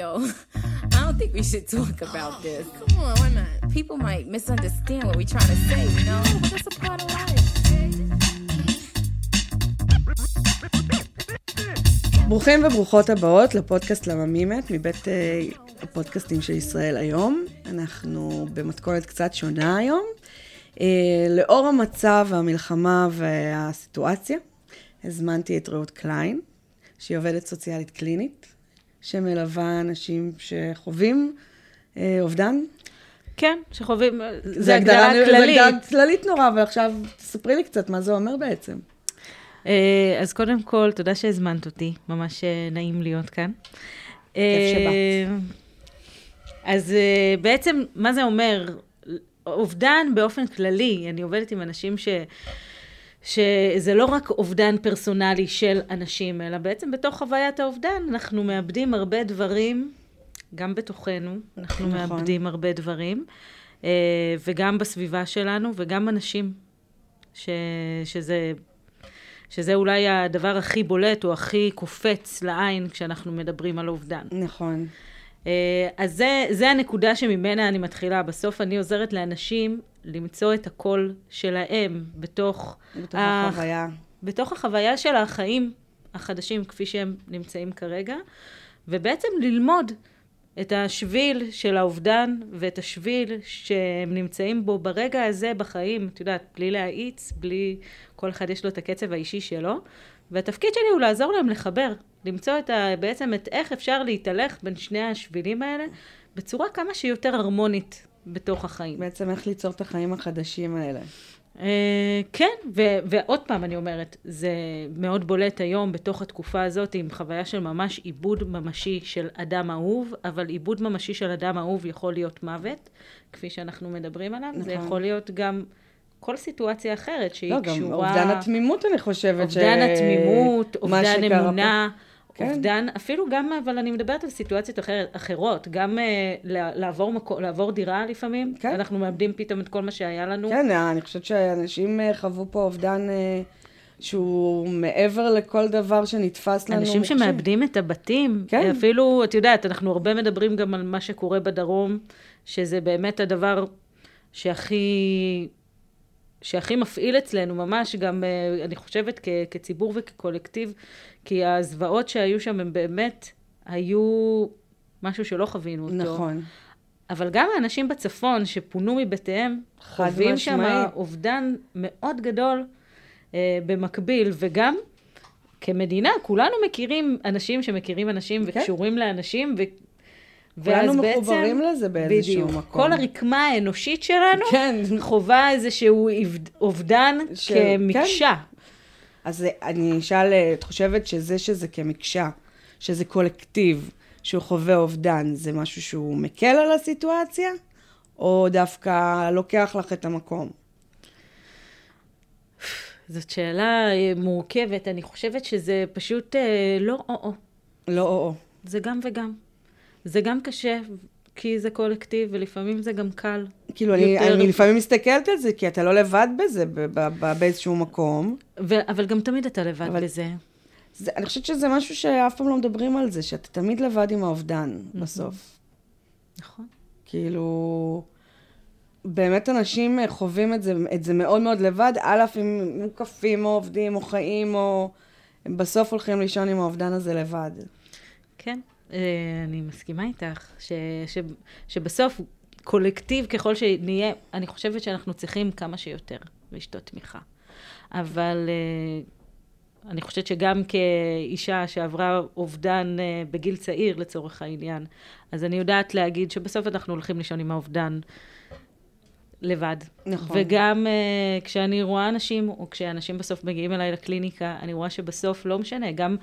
Yo, I don't think we should talk about this. Come on, why not? People might misunderstand what we're trying to say, you know? But that's a part of life. ברוכים וברוכות הבאות לפודקאסט לממימת מבית אה, הפודקאסטים של ישראל היום. אנחנו במתכונת קצת שונה היום. אה, לאור המצב, המלחמה והסיטואציה, הזמנתי את רעות קליין, שהיא עובדת סוציאלית קלינית, שמלווה אנשים שחווים אה, אובדן. כן, שחווים, זה, זה הגדרה כללית. זה הגדרה כללית נורא, אבל עכשיו תספרי לי קצת מה זה אומר בעצם. אה, אז קודם כל, תודה שהזמנת אותי, ממש אה, נעים להיות כאן. כיף אה, אז אה, בעצם, מה זה אומר? אובדן באופן כללי, אני עובדת עם אנשים ש... שזה לא רק אובדן פרסונלי של אנשים, אלא בעצם בתוך חוויית האובדן אנחנו מאבדים הרבה דברים, גם בתוכנו, אנחנו נכון. מאבדים הרבה דברים, אה, וגם בסביבה שלנו, וגם אנשים, ש, שזה, שזה אולי הדבר הכי בולט או הכי קופץ לעין כשאנחנו מדברים על אובדן. נכון. אה, אז זה, זה הנקודה שממנה אני מתחילה. בסוף אני עוזרת לאנשים למצוא את הקול שלהם בתוך, בתוך ה- החוויה. בתוך החוויה של החיים החדשים כפי שהם נמצאים כרגע, ובעצם ללמוד את השביל של האובדן ואת השביל שהם נמצאים בו ברגע הזה בחיים, את יודעת, בלי להאיץ, בלי, כל אחד יש לו את הקצב האישי שלו, והתפקיד שלי הוא לעזור להם לחבר, למצוא את ה, בעצם את איך אפשר להתהלך בין שני השבילים האלה בצורה כמה שיותר הרמונית בתוך החיים. בעצם איך ליצור את החיים החדשים האלה. אה, כן, ו- ועוד פעם אני אומרת, זה מאוד בולט היום בתוך התקופה הזאת עם חוויה של ממש עיבוד ממשי של אדם אהוב, אבל עיבוד ממשי של אדם אהוב יכול להיות מוות, כפי שאנחנו מדברים עליו, זה נכון. יכול להיות גם כל סיטואציה אחרת שהיא לא, קשורה... גם אובדן התמימות, אני חושבת ש... אובדן התמימות, מה אובדן שקרה פה. כן. אובדן, אפילו גם, אבל אני מדברת על סיטואציות אחר, אחרות, גם לה- לעבור, מקו, לעבור דירה לפעמים, כן. אנחנו מאבדים פתאום את כל מה שהיה לנו. כן, אני חושבת שאנשים אה, חוו פה אובדן אה, שהוא מעבר לכל דבר שנתפס לנו. אנשים מוחשי. שמאבדים את הבתים, כן. אפילו, את יודעת, אנחנו הרבה מדברים גם על מה שקורה בדרום, שזה באמת הדבר שהכי, שהכי מפעיל אצלנו, ממש גם, אני חושבת, כ, כציבור וכקולקטיב, כי הזוועות שהיו שם הם באמת היו משהו שלא חווינו אותו. נכון. אבל גם האנשים בצפון שפונו מבתיהם, חווים שם. אובדן מאוד גדול אה, במקביל, וגם כמדינה, כולנו מכירים אנשים שמכירים אנשים כן. וקשורים לאנשים, ו... כולנו ואז בעצם- מחוברים לזה באיזשהו בדיוק. מקום. כל הרקמה האנושית שלנו כן. חווה איזשהו אובדן ש- כמקשה. אז אני אשאל, אה, את חושבת שזה שזה כמקשה, שזה קולקטיב, שהוא חווה אובדן, זה משהו שהוא מקל על הסיטואציה, או דווקא לוקח לך את המקום? זאת שאלה אה, מורכבת, אני חושבת שזה פשוט אה, לא או-או. לא או-או. זה גם וגם. זה גם קשה, כי זה קולקטיב, ולפעמים זה גם קל. כאילו, אני, יותר- אני לפעמים מסתכלת על זה, כי אתה לא לבד בזה ב- ב- ב- באיזשהו מקום. ו- אבל גם תמיד אתה לבד אבל- בזה. זה, אני חושבת שזה משהו שאף פעם לא מדברים על זה, שאתה תמיד לבד עם האובדן בסוף. נכון. כאילו, באמת אנשים אה, חווים את זה, את זה מאוד מאוד לבד, על אף אם מוקפים או עובדים או חיים, או הם בסוף הולכים לישון עם האובדן הזה לבד. כן, אני מסכימה איתך, ש- ש- שבסוף, קולקטיב ככל שנהיה, אני חושבת שאנחנו צריכים כמה שיותר לשתות תמיכה. אבל אה, אני חושבת שגם כאישה שעברה אובדן אה, בגיל צעיר לצורך העניין, אז אני יודעת להגיד שבסוף אנחנו הולכים לישון עם האובדן לבד. נכון. וגם uh, כשאני רואה אנשים, או כשאנשים בסוף מגיעים אליי לקליניקה, אני רואה שבסוף לא משנה, גם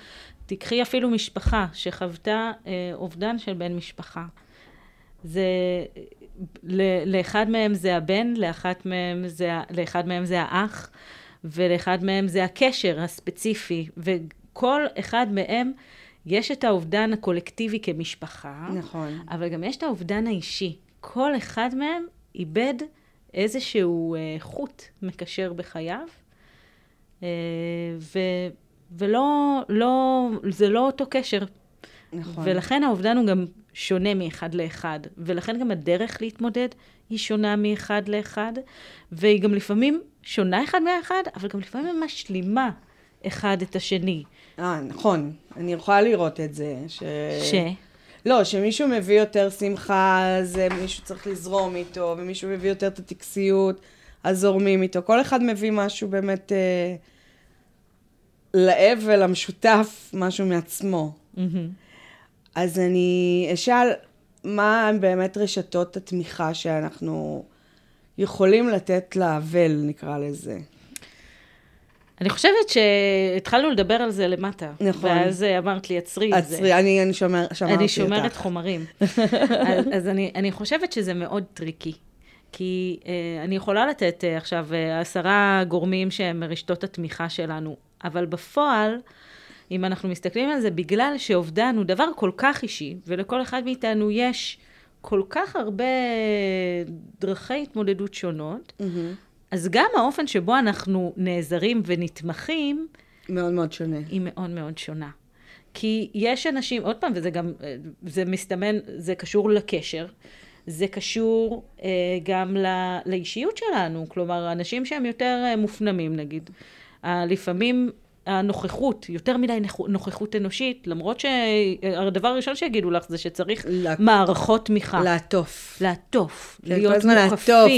תיקחי אפילו משפחה שחוותה uh, אובדן של בן משפחה. זה, ל, לאחד מהם זה הבן, לאחת מהם זה, לאחד מהם זה האח, ולאחד מהם זה הקשר הספציפי, וכל אחד מהם יש את האובדן הקולקטיבי כמשפחה. נכון. אבל גם יש את האובדן האישי. כל אחד מהם איבד איזשהו אה, חוט מקשר בחייו, אה, ו, ולא, לא, זה לא אותו קשר. נכון. ולכן האובדן הוא גם שונה מאחד לאחד, ולכן גם הדרך להתמודד היא שונה מאחד לאחד, והיא גם לפעמים שונה אחד מאחד, אבל גם לפעמים משלימה אחד את השני. אה, נכון. אני יכולה לראות את זה. ש... ש... לא, שמישהו מביא יותר שמחה, אז אה, מישהו צריך לזרום איתו, ומישהו מביא יותר את הטקסיות, אז זורמים איתו. כל אחד מביא משהו באמת אה, לאבל המשותף, משהו מעצמו. מהמם. אז אני אשאל, מה הם באמת רשתות התמיכה שאנחנו יכולים לתת לאבל, נקרא לזה? אני חושבת שהתחלנו לדבר על זה למטה. נכון. ואז אה, אמרת לי, עצרי את זה. עצרי, אני, אני שומר, שמרתי אני אותך. שומרת חומרים. אז, אז אני, אני חושבת שזה מאוד טריקי. כי אה, אני יכולה לתת אה, עכשיו עשרה גורמים שהם רשתות התמיכה שלנו, אבל בפועל, אם אנחנו מסתכלים על זה, בגלל שאובדן הוא דבר כל כך אישי, ולכל אחד מאיתנו יש כל כך הרבה דרכי התמודדות שונות, מהמם. אז גם האופן שבו אנחנו נעזרים ונתמכים, מאוד מאוד שונה. היא מאוד מאוד שונה. כי יש אנשים, עוד פעם, וזה גם, זה מסתמן, זה קשור לקשר, זה קשור אה, גם ל, לאישיות שלנו, כלומר, אנשים שהם יותר אה, מופנמים, נגיד. לפעמים הנוכחות, יותר מדי נוכחות אנושית, למרות שהדבר הראשון שיגידו לך זה שצריך לה- מערכות תמיכה. לעטוף. לעטוף, כן, להיות הזמן לעטוף,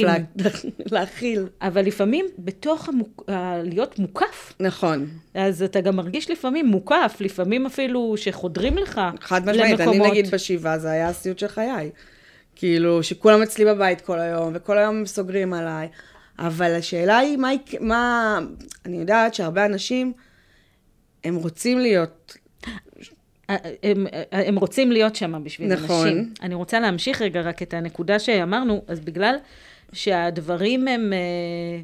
להכיל. אבל לפעמים בתוך המוק... להיות מוקף, נכון. אז אתה גם מרגיש לפעמים מוקף, לפעמים אפילו שחודרים לך חד משמעית, אני. נגיד בשבעה, זה היה הסיוט של חיי. כאילו, שכולם אצלי בבית כל היום, וכל היום סוגרים עליי. אבל השאלה היא, מה, מה... אני יודעת שהרבה אנשים, הם רוצים להיות... הם, הם רוצים להיות שם בשביל נכון. אנשים. אני רוצה להמשיך רגע רק את הנקודה שאמרנו, אז בגלל שהדברים הם... אה,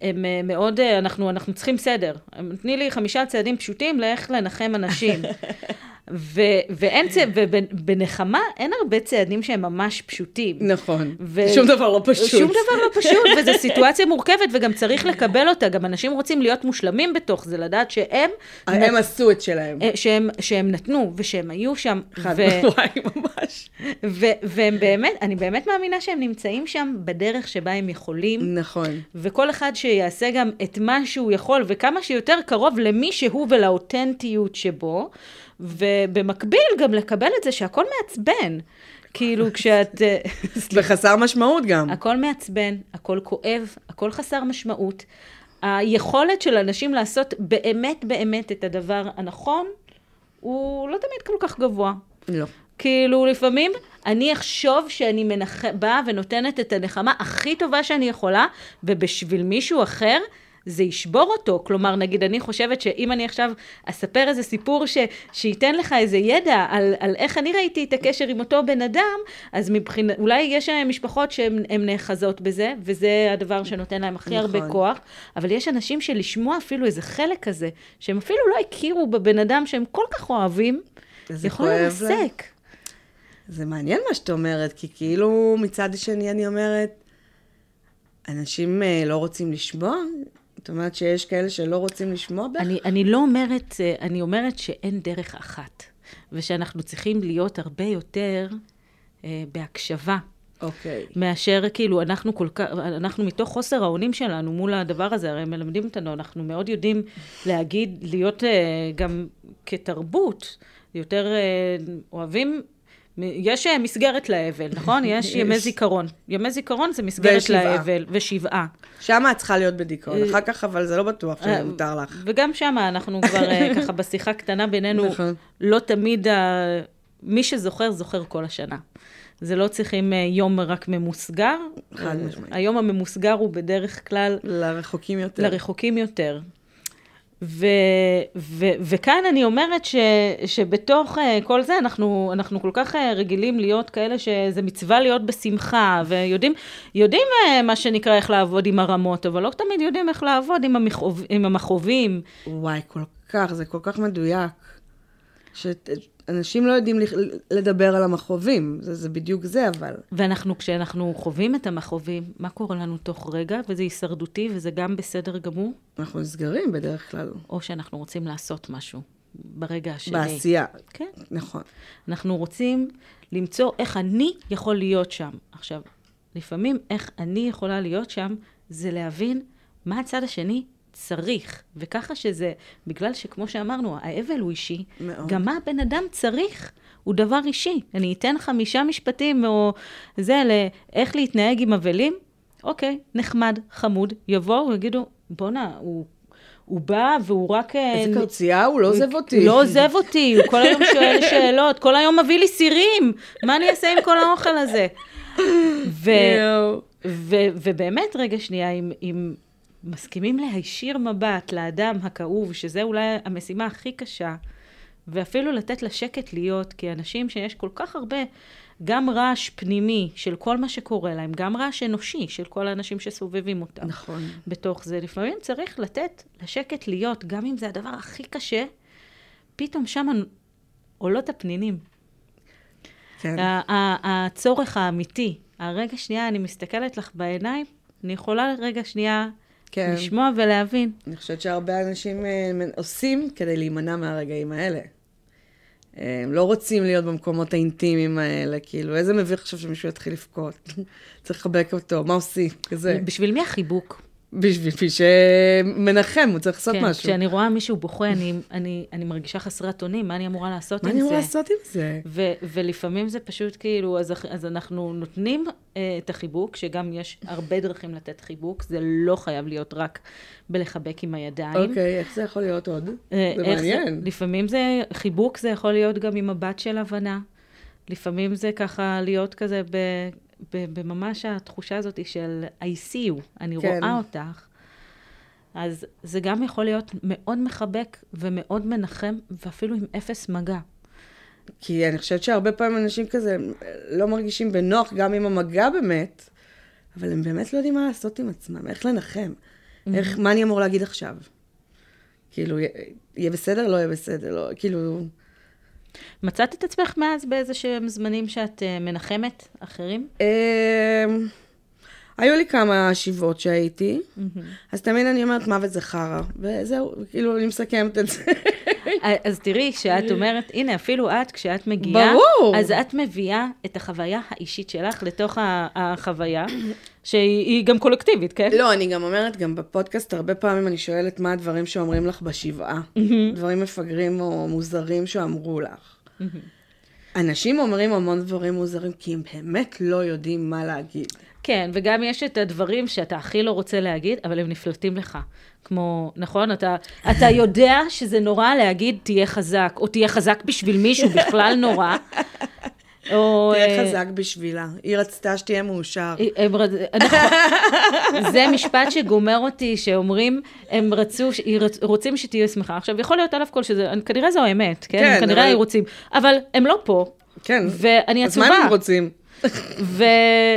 הם אה, מאוד, אה, אנחנו, אנחנו צריכים סדר. תני לי חמישה צעדים פשוטים לאיך לנחם אנשים. ו, ואין צ... ובנחמה אין הרבה צעדים שהם ממש פשוטים. נכון. ו- שום דבר לא פשוט. שום דבר לא פשוט, וזו סיטואציה מורכבת, וגם צריך לקבל אותה. גם אנשים רוצים להיות מושלמים בתוך זה, לדעת שהם, הם עשו את שלהם. אה, שהם, שהם נתנו, ושהם היו שם. חד ו- וואי, ממש. ו- והם באמת, אני באמת מאמינה שהם נמצאים שם בדרך שבה הם יכולים, נכון. וכל אחד שיעשה גם את מה שהוא יכול, וכמה שיותר קרוב למי שהוא ולאותנטיות שבו, ובמקביל גם לקבל את זה שהכל מעצבן. כאילו, כשאת... אה, וחסר משמעות גם. הכל מעצבן, הכל כואב, הכל חסר משמעות. היכולת של אנשים לעשות באמת באמת את הדבר הנכון, הוא לא תמיד כל כך גבוה. לא. כאילו, לפעמים אני אחשוב שאני מנח... באה ונותנת את הנחמה הכי טובה שאני יכולה, ובשביל מישהו אחר, זה ישבור אותו. כלומר, נגיד, אני חושבת שאם אני עכשיו אספר איזה סיפור ש... שייתן לך איזה ידע על, על איך אני ראיתי את הקשר עם אותו בן אדם, אז מבחינת, אולי יש אה, משפחות שהן הן נאחזות בזה, וזה הדבר שנותן להם הכי הרבה נכון. כוח, אבל יש אנשים שלשמוע אפילו איזה חלק כזה, שהם אפילו לא הכירו בבן אדם שהם כל כך אוהבים, יכול. לרסק. זה מעניין מה שאת אומרת, כי כאילו מצד שני אני אומרת, אנשים אה, לא רוצים לשמוע? את אומרת שיש כאלה שלא רוצים לשמוע בך? אני, אני לא אומרת, אה, אני אומרת שאין דרך אחת, ושאנחנו צריכים להיות הרבה יותר אה, בהקשבה. אוקיי. מאשר כאילו אנחנו כל כך, אנחנו מתוך חוסר האונים שלנו מול הדבר הזה, הרי הם מלמדים אותנו, אנחנו מאוד יודעים להגיד, להיות אה, גם כתרבות, יותר אה, אוהבים, יש אה, מסגרת לאבל, נכון? יש ימי. זיכרון. ימי זיכרון זה מסגרת ושבעה. לאבל, ושבעה. שם את צריכה להיות בדיכאון, אחר כך אבל זה לא בטוח שמותר לך. וגם שם אנחנו כבר אה, ככה בשיחה קטנה בינינו, נכון. לא תמיד, ה... מי שזוכר, זוכר כל השנה. זה לא צריכים אה, יום רק ממוסגר. חד אה, משמעית. היום הממוסגר הוא בדרך כלל לרחוקים יותר. לרחוקים יותר. ו, ו, וכאן אני אומרת ש, שבתוך uh, כל זה אנחנו, אנחנו כל כך uh, רגילים להיות כאלה שזה מצווה להיות בשמחה, ויודעים יודעים, uh, מה שנקרא איך לעבוד עם הרמות, אבל לא תמיד יודעים איך לעבוד עם, המכאוב, עם המכאובים. וואי, כל כך, זה כל כך מדויק. שאנשים לא יודעים לדבר על המכאובים, זה, זה בדיוק זה, אבל... ואנחנו, כשאנחנו חווים את המכאובים, מה קורה לנו תוך רגע, וזה הישרדותי, וזה גם בסדר גמור, אנחנו נסגרים בדרך כלל. או שאנחנו רוצים לעשות משהו. ברגע השני. בעשייה. כן. נכון. אנחנו רוצים למצוא איך אני יכול להיות שם. עכשיו, לפעמים איך אני יכולה להיות שם, זה להבין מה הצד השני צריך. וככה שזה, בגלל שכמו שאמרנו, האבל הוא אישי, מאוד. גם מה הבן אדם צריך הוא דבר אישי. אני אתן חמישה משפטים או זה לאיך להתנהג עם אבלים, אוקיי, נחמד, חמוד, יבואו ויגידו, בואנה, הוא... הוא בא והוא רק... אה, איזה קרצייה, הוא לא עוזב אותי. לא עוזב אותי, הוא כל היום שואל שאלות, כל היום מביא לי סירים, מה אני אעשה עם כל האוכל הזה? ו. ו, ובאמת, רגע שנייה, אם, אם מסכימים להישיר מבט לאדם הכאוב, שזה אולי המשימה הכי קשה, ואפילו לתת לשקט להיות, כי אנשים שיש כל כך הרבה, גם רעש פנימי של כל מה שקורה להם, גם רעש אנושי של כל האנשים שסובבים אותם. נכון. בתוך זה. לפעמים צריך לתת לשקט להיות, גם אם זה הדבר הכי קשה, פתאום שם עולות הפנינים. כן. הצורך האמיתי. הרגע שנייה, אני מסתכלת לך בעיניים, אני יכולה רגע שנייה כן. לשמוע ולהבין. אני חושבת שהרבה אנשים מנ- עושים כדי להימנע מהרגעים האלה. אה, הם לא רוצים להיות במקומות האינטימיים האלה, כאילו, איזה מביך עכשיו שמישהו יתחיל לבכות. צריך לחבק אותו, מה עושים? כזה. בשביל מי החיבוק? בשביל שמנחם, הוא צריך לעשות כן, משהו. כשאני רואה מישהו בוכה, אני, אני, אני מרגישה חסרת אונים, מה אני אמורה לעשות מה עם אני זה? אמורה לעשות עם זה? ו- ולפעמים זה פשוט כאילו, אז, אז אנחנו נותנים אה, את החיבוק, שגם יש הרבה דרכים לתת חיבוק, זה לא חייב להיות רק בלחבק עם הידיים. אוקיי, איך זה יכול להיות עוד? אה, זה מעניין. לפעמים זה, חיבוק זה יכול להיות גם עם מבט של הבנה. לפעמים זה ככה להיות כזה ב, בממש התחושה הזאת של I see you, אני כן. רואה אותך. אז זה גם יכול להיות מאוד מחבק ומאוד מנחם, ואפילו עם אפס מגע. כי אני חושבת שהרבה פעמים אנשים כזה הם לא מרגישים בנוח גם עם המגע באמת, אבל הם באמת לא יודעים מה לעשות עם עצמם, איך לנחם. איך, מה אני אמור להגיד עכשיו? כאילו, יהיה בסדר? לא יהיה בסדר, לא, כאילו... מצאת את עצמך מאז באיזה שהם זמנים שאת אה, מנחמת אחרים? היו לי כמה שיבות שהייתי, אז תמיד אני אומרת, מוות זה חרא, וזהו, כאילו, אני מסכמת את זה. אה, אז תראי, כשאת אומרת, הנה, אפילו את, כשאת מגיעה, ברור. אז את מביאה את החוויה האישית שלך לתוך החוויה, שהיא היא גם קולקטיבית, כן? לא, אני גם אומרת, גם בפודקאסט, הרבה פעמים אני שואלת מה הדברים שאומרים לך בשבעה. דברים מפגרים או מוזרים שאמרו לך. אנשים אומרים המון דברים מוזרים, כי הם באמת לא יודעים מה להגיד. כן, וגם יש את הדברים שאתה הכי לא רוצה להגיד, אבל הם נפלטים לך. כמו, נכון? אתה, אתה יודע שזה נורא להגיד תהיה חזק, או תהיה חזק בשביל מישהו, בכלל נורא. או... תהיה אה, חזק בשבילה. היא רצתה שתהיה מאושר. הם רצ- נכון, זה משפט שגומר אותי, שאומרים, הם רצו, רצ- רוצים שתהיה שמחה. עכשיו, יכול להיות אלף כל שזה, כנראה זו האמת, כן? כן, כנראה אבל- היו רוצים, אבל הם לא פה. כן. ואני אז מה עצובה. הם רוצים? ו-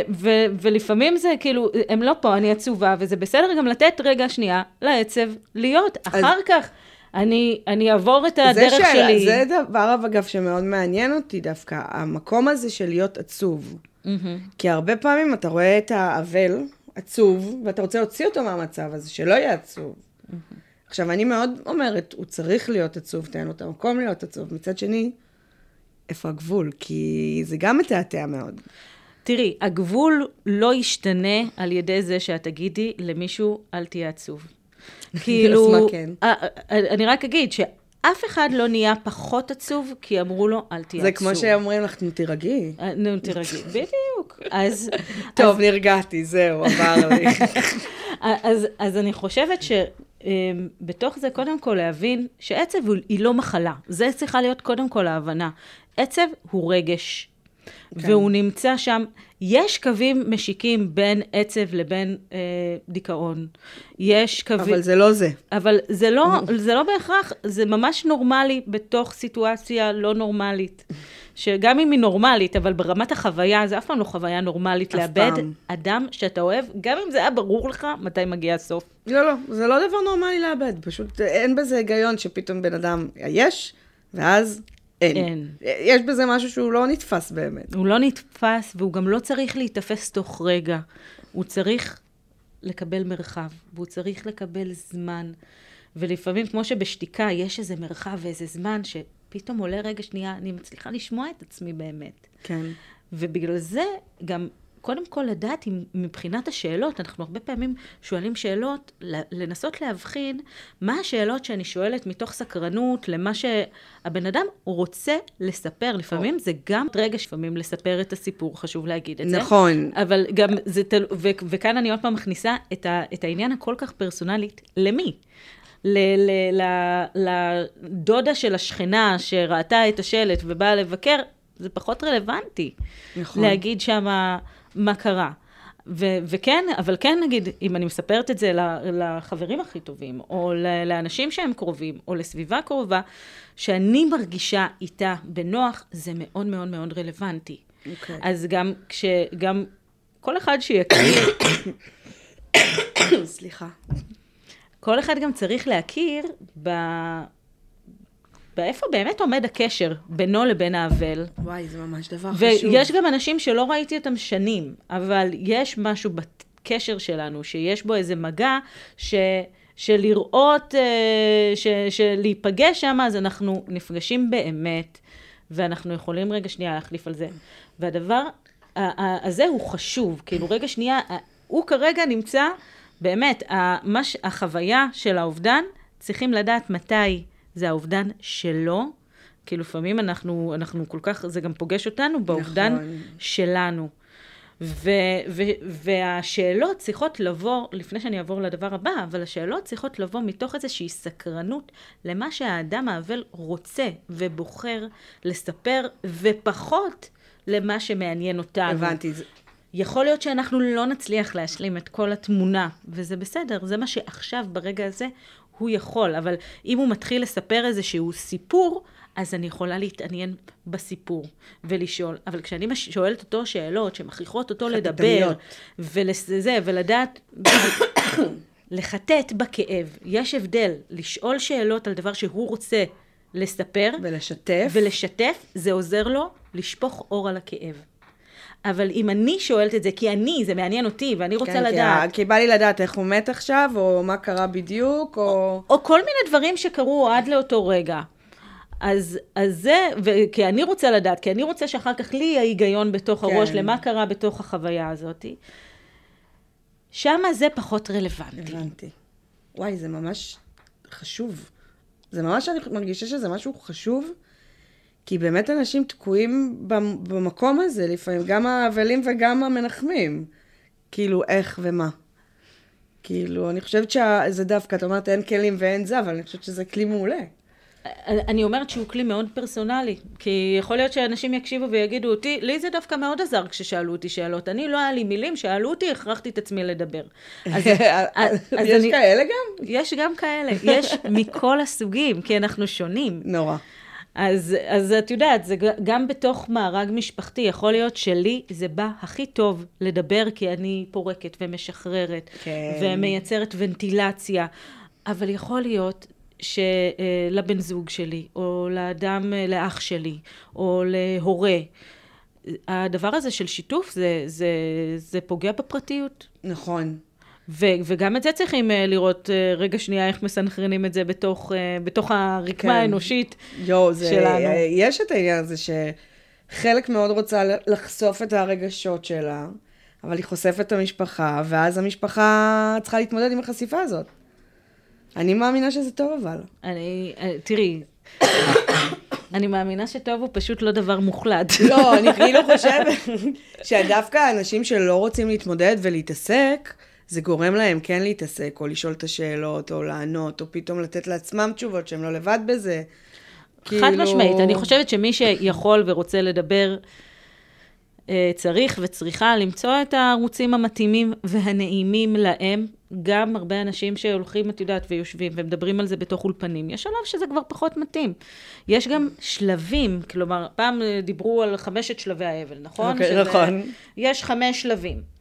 ו- ולפעמים זה כאילו, הם לא פה, אני עצובה, וזה בסדר גם לתת רגע שנייה לעצב להיות. אחר כך, אני, אני אעבור את זה הדרך שאלה, שלי. זה דבר, אגב, שמאוד מעניין אותי דווקא, המקום הזה של להיות עצוב. מהמם. כי הרבה פעמים אתה רואה את האבל עצוב, ואתה רוצה להוציא אותו מהמצב הזה, שלא יהיה עצוב. עכשיו, אני מאוד אומרת, הוא צריך להיות עצוב, תן לו את המקום להיות עצוב. מצד שני, איפה הגבול? כי זה גם מתעתע מאוד. תראי, הגבול לא ישתנה על ידי זה שאת תגידי למישהו, אל תהיה עצוב. כאילו, כן? אה, אה, אני רק אגיד שאף אחד לא נהיה פחות עצוב, כי אמרו לו, אל תהיה זה עצוב. כמו שאומרים לך, נו, תירגעי. אה, נו, תירגעי, בדיוק. אז, טוב, נרגעתי, זהו, עבר לי. אז, אז אני חושבת שבתוך זה, קודם כל להבין שעצב היא לא מחלה. זה צריכה להיות קודם כל ההבנה. עצב הוא רגש, כן. והוא נמצא שם. יש קווים משיקים בין עצב לבין אה, דיכאון. יש קווים... אבל זה לא זה. אבל זה לא, זה לא בהכרח, זה ממש נורמלי בתוך סיטואציה לא נורמלית. שגם אם היא נורמלית, אבל ברמת החוויה, זה אף פעם לא חוויה נורמלית לאבד פעם. אדם שאתה אוהב, גם אם זה היה ברור לך מתי מגיע הסוף. לא, לא, זה לא דבר נורמלי לאבד. פשוט אין בזה היגיון שפתאום בן אדם יש, ואז אין. אין. יש בזה משהו שהוא לא נתפס באמת. הוא לא נתפס, והוא גם לא צריך להיתפס תוך רגע. הוא צריך לקבל מרחב, והוא צריך לקבל זמן. ולפעמים, כמו שבשתיקה יש איזה מרחב ואיזה זמן, שפתאום עולה רגע שנייה, אני מצליחה לשמוע את עצמי באמת. כן. ובגלל זה גם קודם כל לדעת אם מבחינת השאלות, אנחנו הרבה פעמים שואלים שאלות, לנסות להבחין מה השאלות שאני שואלת מתוך סקרנות למה שהבן אדם רוצה לספר. לפעמים זה גם רגע לפעמים לספר את הסיפור, חשוב להגיד את זה. נכון. אבל גם זה תל... ו... וכאן אני עוד פעם מכניסה את, ה... את העניין הכל כך פרסונלית, למי? ל- ל- ל- לדודה של השכנה שראתה את השלט ובאה לבקר, זה פחות רלוונטי. נכון. להגיד שמה מה קרה. ו- וכן, אבל כן נגיד, אם אני מספרת את זה לחברים הכי טובים, או לאנשים שהם קרובים, או לסביבה קרובה, שאני מרגישה איתה בנוח, זה מאוד מאוד מאוד רלוונטי. Okay. אוקיי. אז גם כשגם כל אחד שיכיר, סליחה. כל אחד גם צריך להכיר ב... באיפה באמת עומד הקשר בינו לבין האבל. וואי, זה ממש דבר ויש חשוב. ויש גם אנשים שלא ראיתי אותם שנים, אבל יש משהו בקשר שלנו, שיש בו איזה מגע, ש... שלראות, אה, ש... שלהיפגש שם, אז אנחנו נפגשים באמת, ואנחנו יכולים רגע שנייה להחליף על זה. והדבר הזה הוא חשוב, כאילו רגע שנייה, הוא כרגע נמצא, באמת, המש... החוויה של האובדן, צריכים לדעת מתי זה האובדן שלו, כי לפעמים אנחנו, אנחנו כל כך, זה גם פוגש אותנו באובדן נכון. שלנו. ו, ו, והשאלות צריכות לבוא, לפני שאני אעבור לדבר הבא, אבל השאלות צריכות לבוא מתוך איזושהי סקרנות למה שהאדם האבל רוצה ובוחר לספר, ופחות למה שמעניין אותנו. הבנתי. יכול להיות שאנחנו לא נצליח להשלים את כל התמונה, וזה בסדר, זה מה שעכשיו, ברגע הזה, הוא יכול, אבל אם הוא מתחיל לספר איזשהו סיפור, אז אני יכולה להתעניין בסיפור ולשאול. אבל כשאני שואלת אותו שאלות שמכריחות אותו לדבר, ולזה, ולדעת, לחטט בכאב. יש הבדל לשאול שאלות על דבר שהוא רוצה לספר. ולשתף. ולשתף, זה עוזר לו לשפוך אור על הכאב. אבל אם אני שואלת את זה, כי אני, זה מעניין אותי, ואני רוצה כן, לדעת. כי, כי בא לי לדעת איך הוא מת עכשיו, או מה קרה בדיוק, או... או, או כל מיני דברים שקרו עד לאותו רגע. אז, אז זה, ו- כי אני רוצה לדעת, כי אני רוצה שאחר כך לי יהיה היגיון בתוך כן. הראש למה קרה בתוך החוויה הזאת. שמה זה פחות רלוונטי. הבנתי. וואי, זה ממש חשוב. זה ממש, אני מרגישה שזה משהו חשוב, כי באמת אנשים תקועים במקום הזה לפעמים, גם האבלים וגם המנחמים. כאילו, איך ומה. כאילו, אני חושבת שזה דווקא, את אומרת, אין כלים ואין זה, אבל אני חושבת שזה כלי מעולה. אני אומרת שהוא כלי מאוד פרסונלי, כי יכול להיות שאנשים יקשיבו ויגידו אותי, לי זה דווקא מאוד עזר כששאלו אותי שאלות. אני, לא היה לי מילים, שאלו אותי, הכרחתי את עצמי לדבר. אז, אז יש אני, כאלה גם? יש גם כאלה, יש מכל הסוגים, כי אנחנו שונים. נורא. אז, אז את יודעת, זה גם בתוך מארג משפחתי, יכול להיות שלי זה בא הכי טוב לדבר, כי אני פורקת ומשחררת, כן. ומייצרת ונטילציה, אבל יכול להיות שלבן זוג שלי, או לאדם, לאח שלי, או להורה, הדבר הזה של שיתוף, זה, זה, זה פוגע בפרטיות. נכון. ו- וגם את זה צריכים uh, לראות uh, רגע שנייה איך מסנכרנים את זה בתוך, uh, בתוך הרקמה כן. האנושית יו, זה, שלנו. יש את העניין הזה שחלק מאוד רוצה לחשוף את הרגשות שלה, אבל היא חושפת את המשפחה, ואז המשפחה צריכה להתמודד עם החשיפה הזאת. אני מאמינה שזה טוב אבל. אני, תראי, אני מאמינה שטוב הוא פשוט לא דבר מוחלט. לא, אני כאילו חושבת שדווקא האנשים שלא רוצים להתמודד ולהתעסק, זה גורם להם כן להתעסק, או לשאול את השאלות, או לענות, או פתאום לתת לעצמם תשובות שהם לא לבד בזה. חד כאילו... משמעית, אני חושבת שמי שיכול ורוצה לדבר, אה, צריך וצריכה למצוא את הערוצים המתאימים והנעימים להם. גם הרבה אנשים שהולכים, את יודעת, ויושבים ומדברים על זה בתוך אולפנים, יש שלב שזה כבר פחות מתאים. יש גם שלבים, כלומר, פעם דיברו על חמשת שלבי האבל, נכון? Okay, אוקיי, נכון. יש חמש שלבים.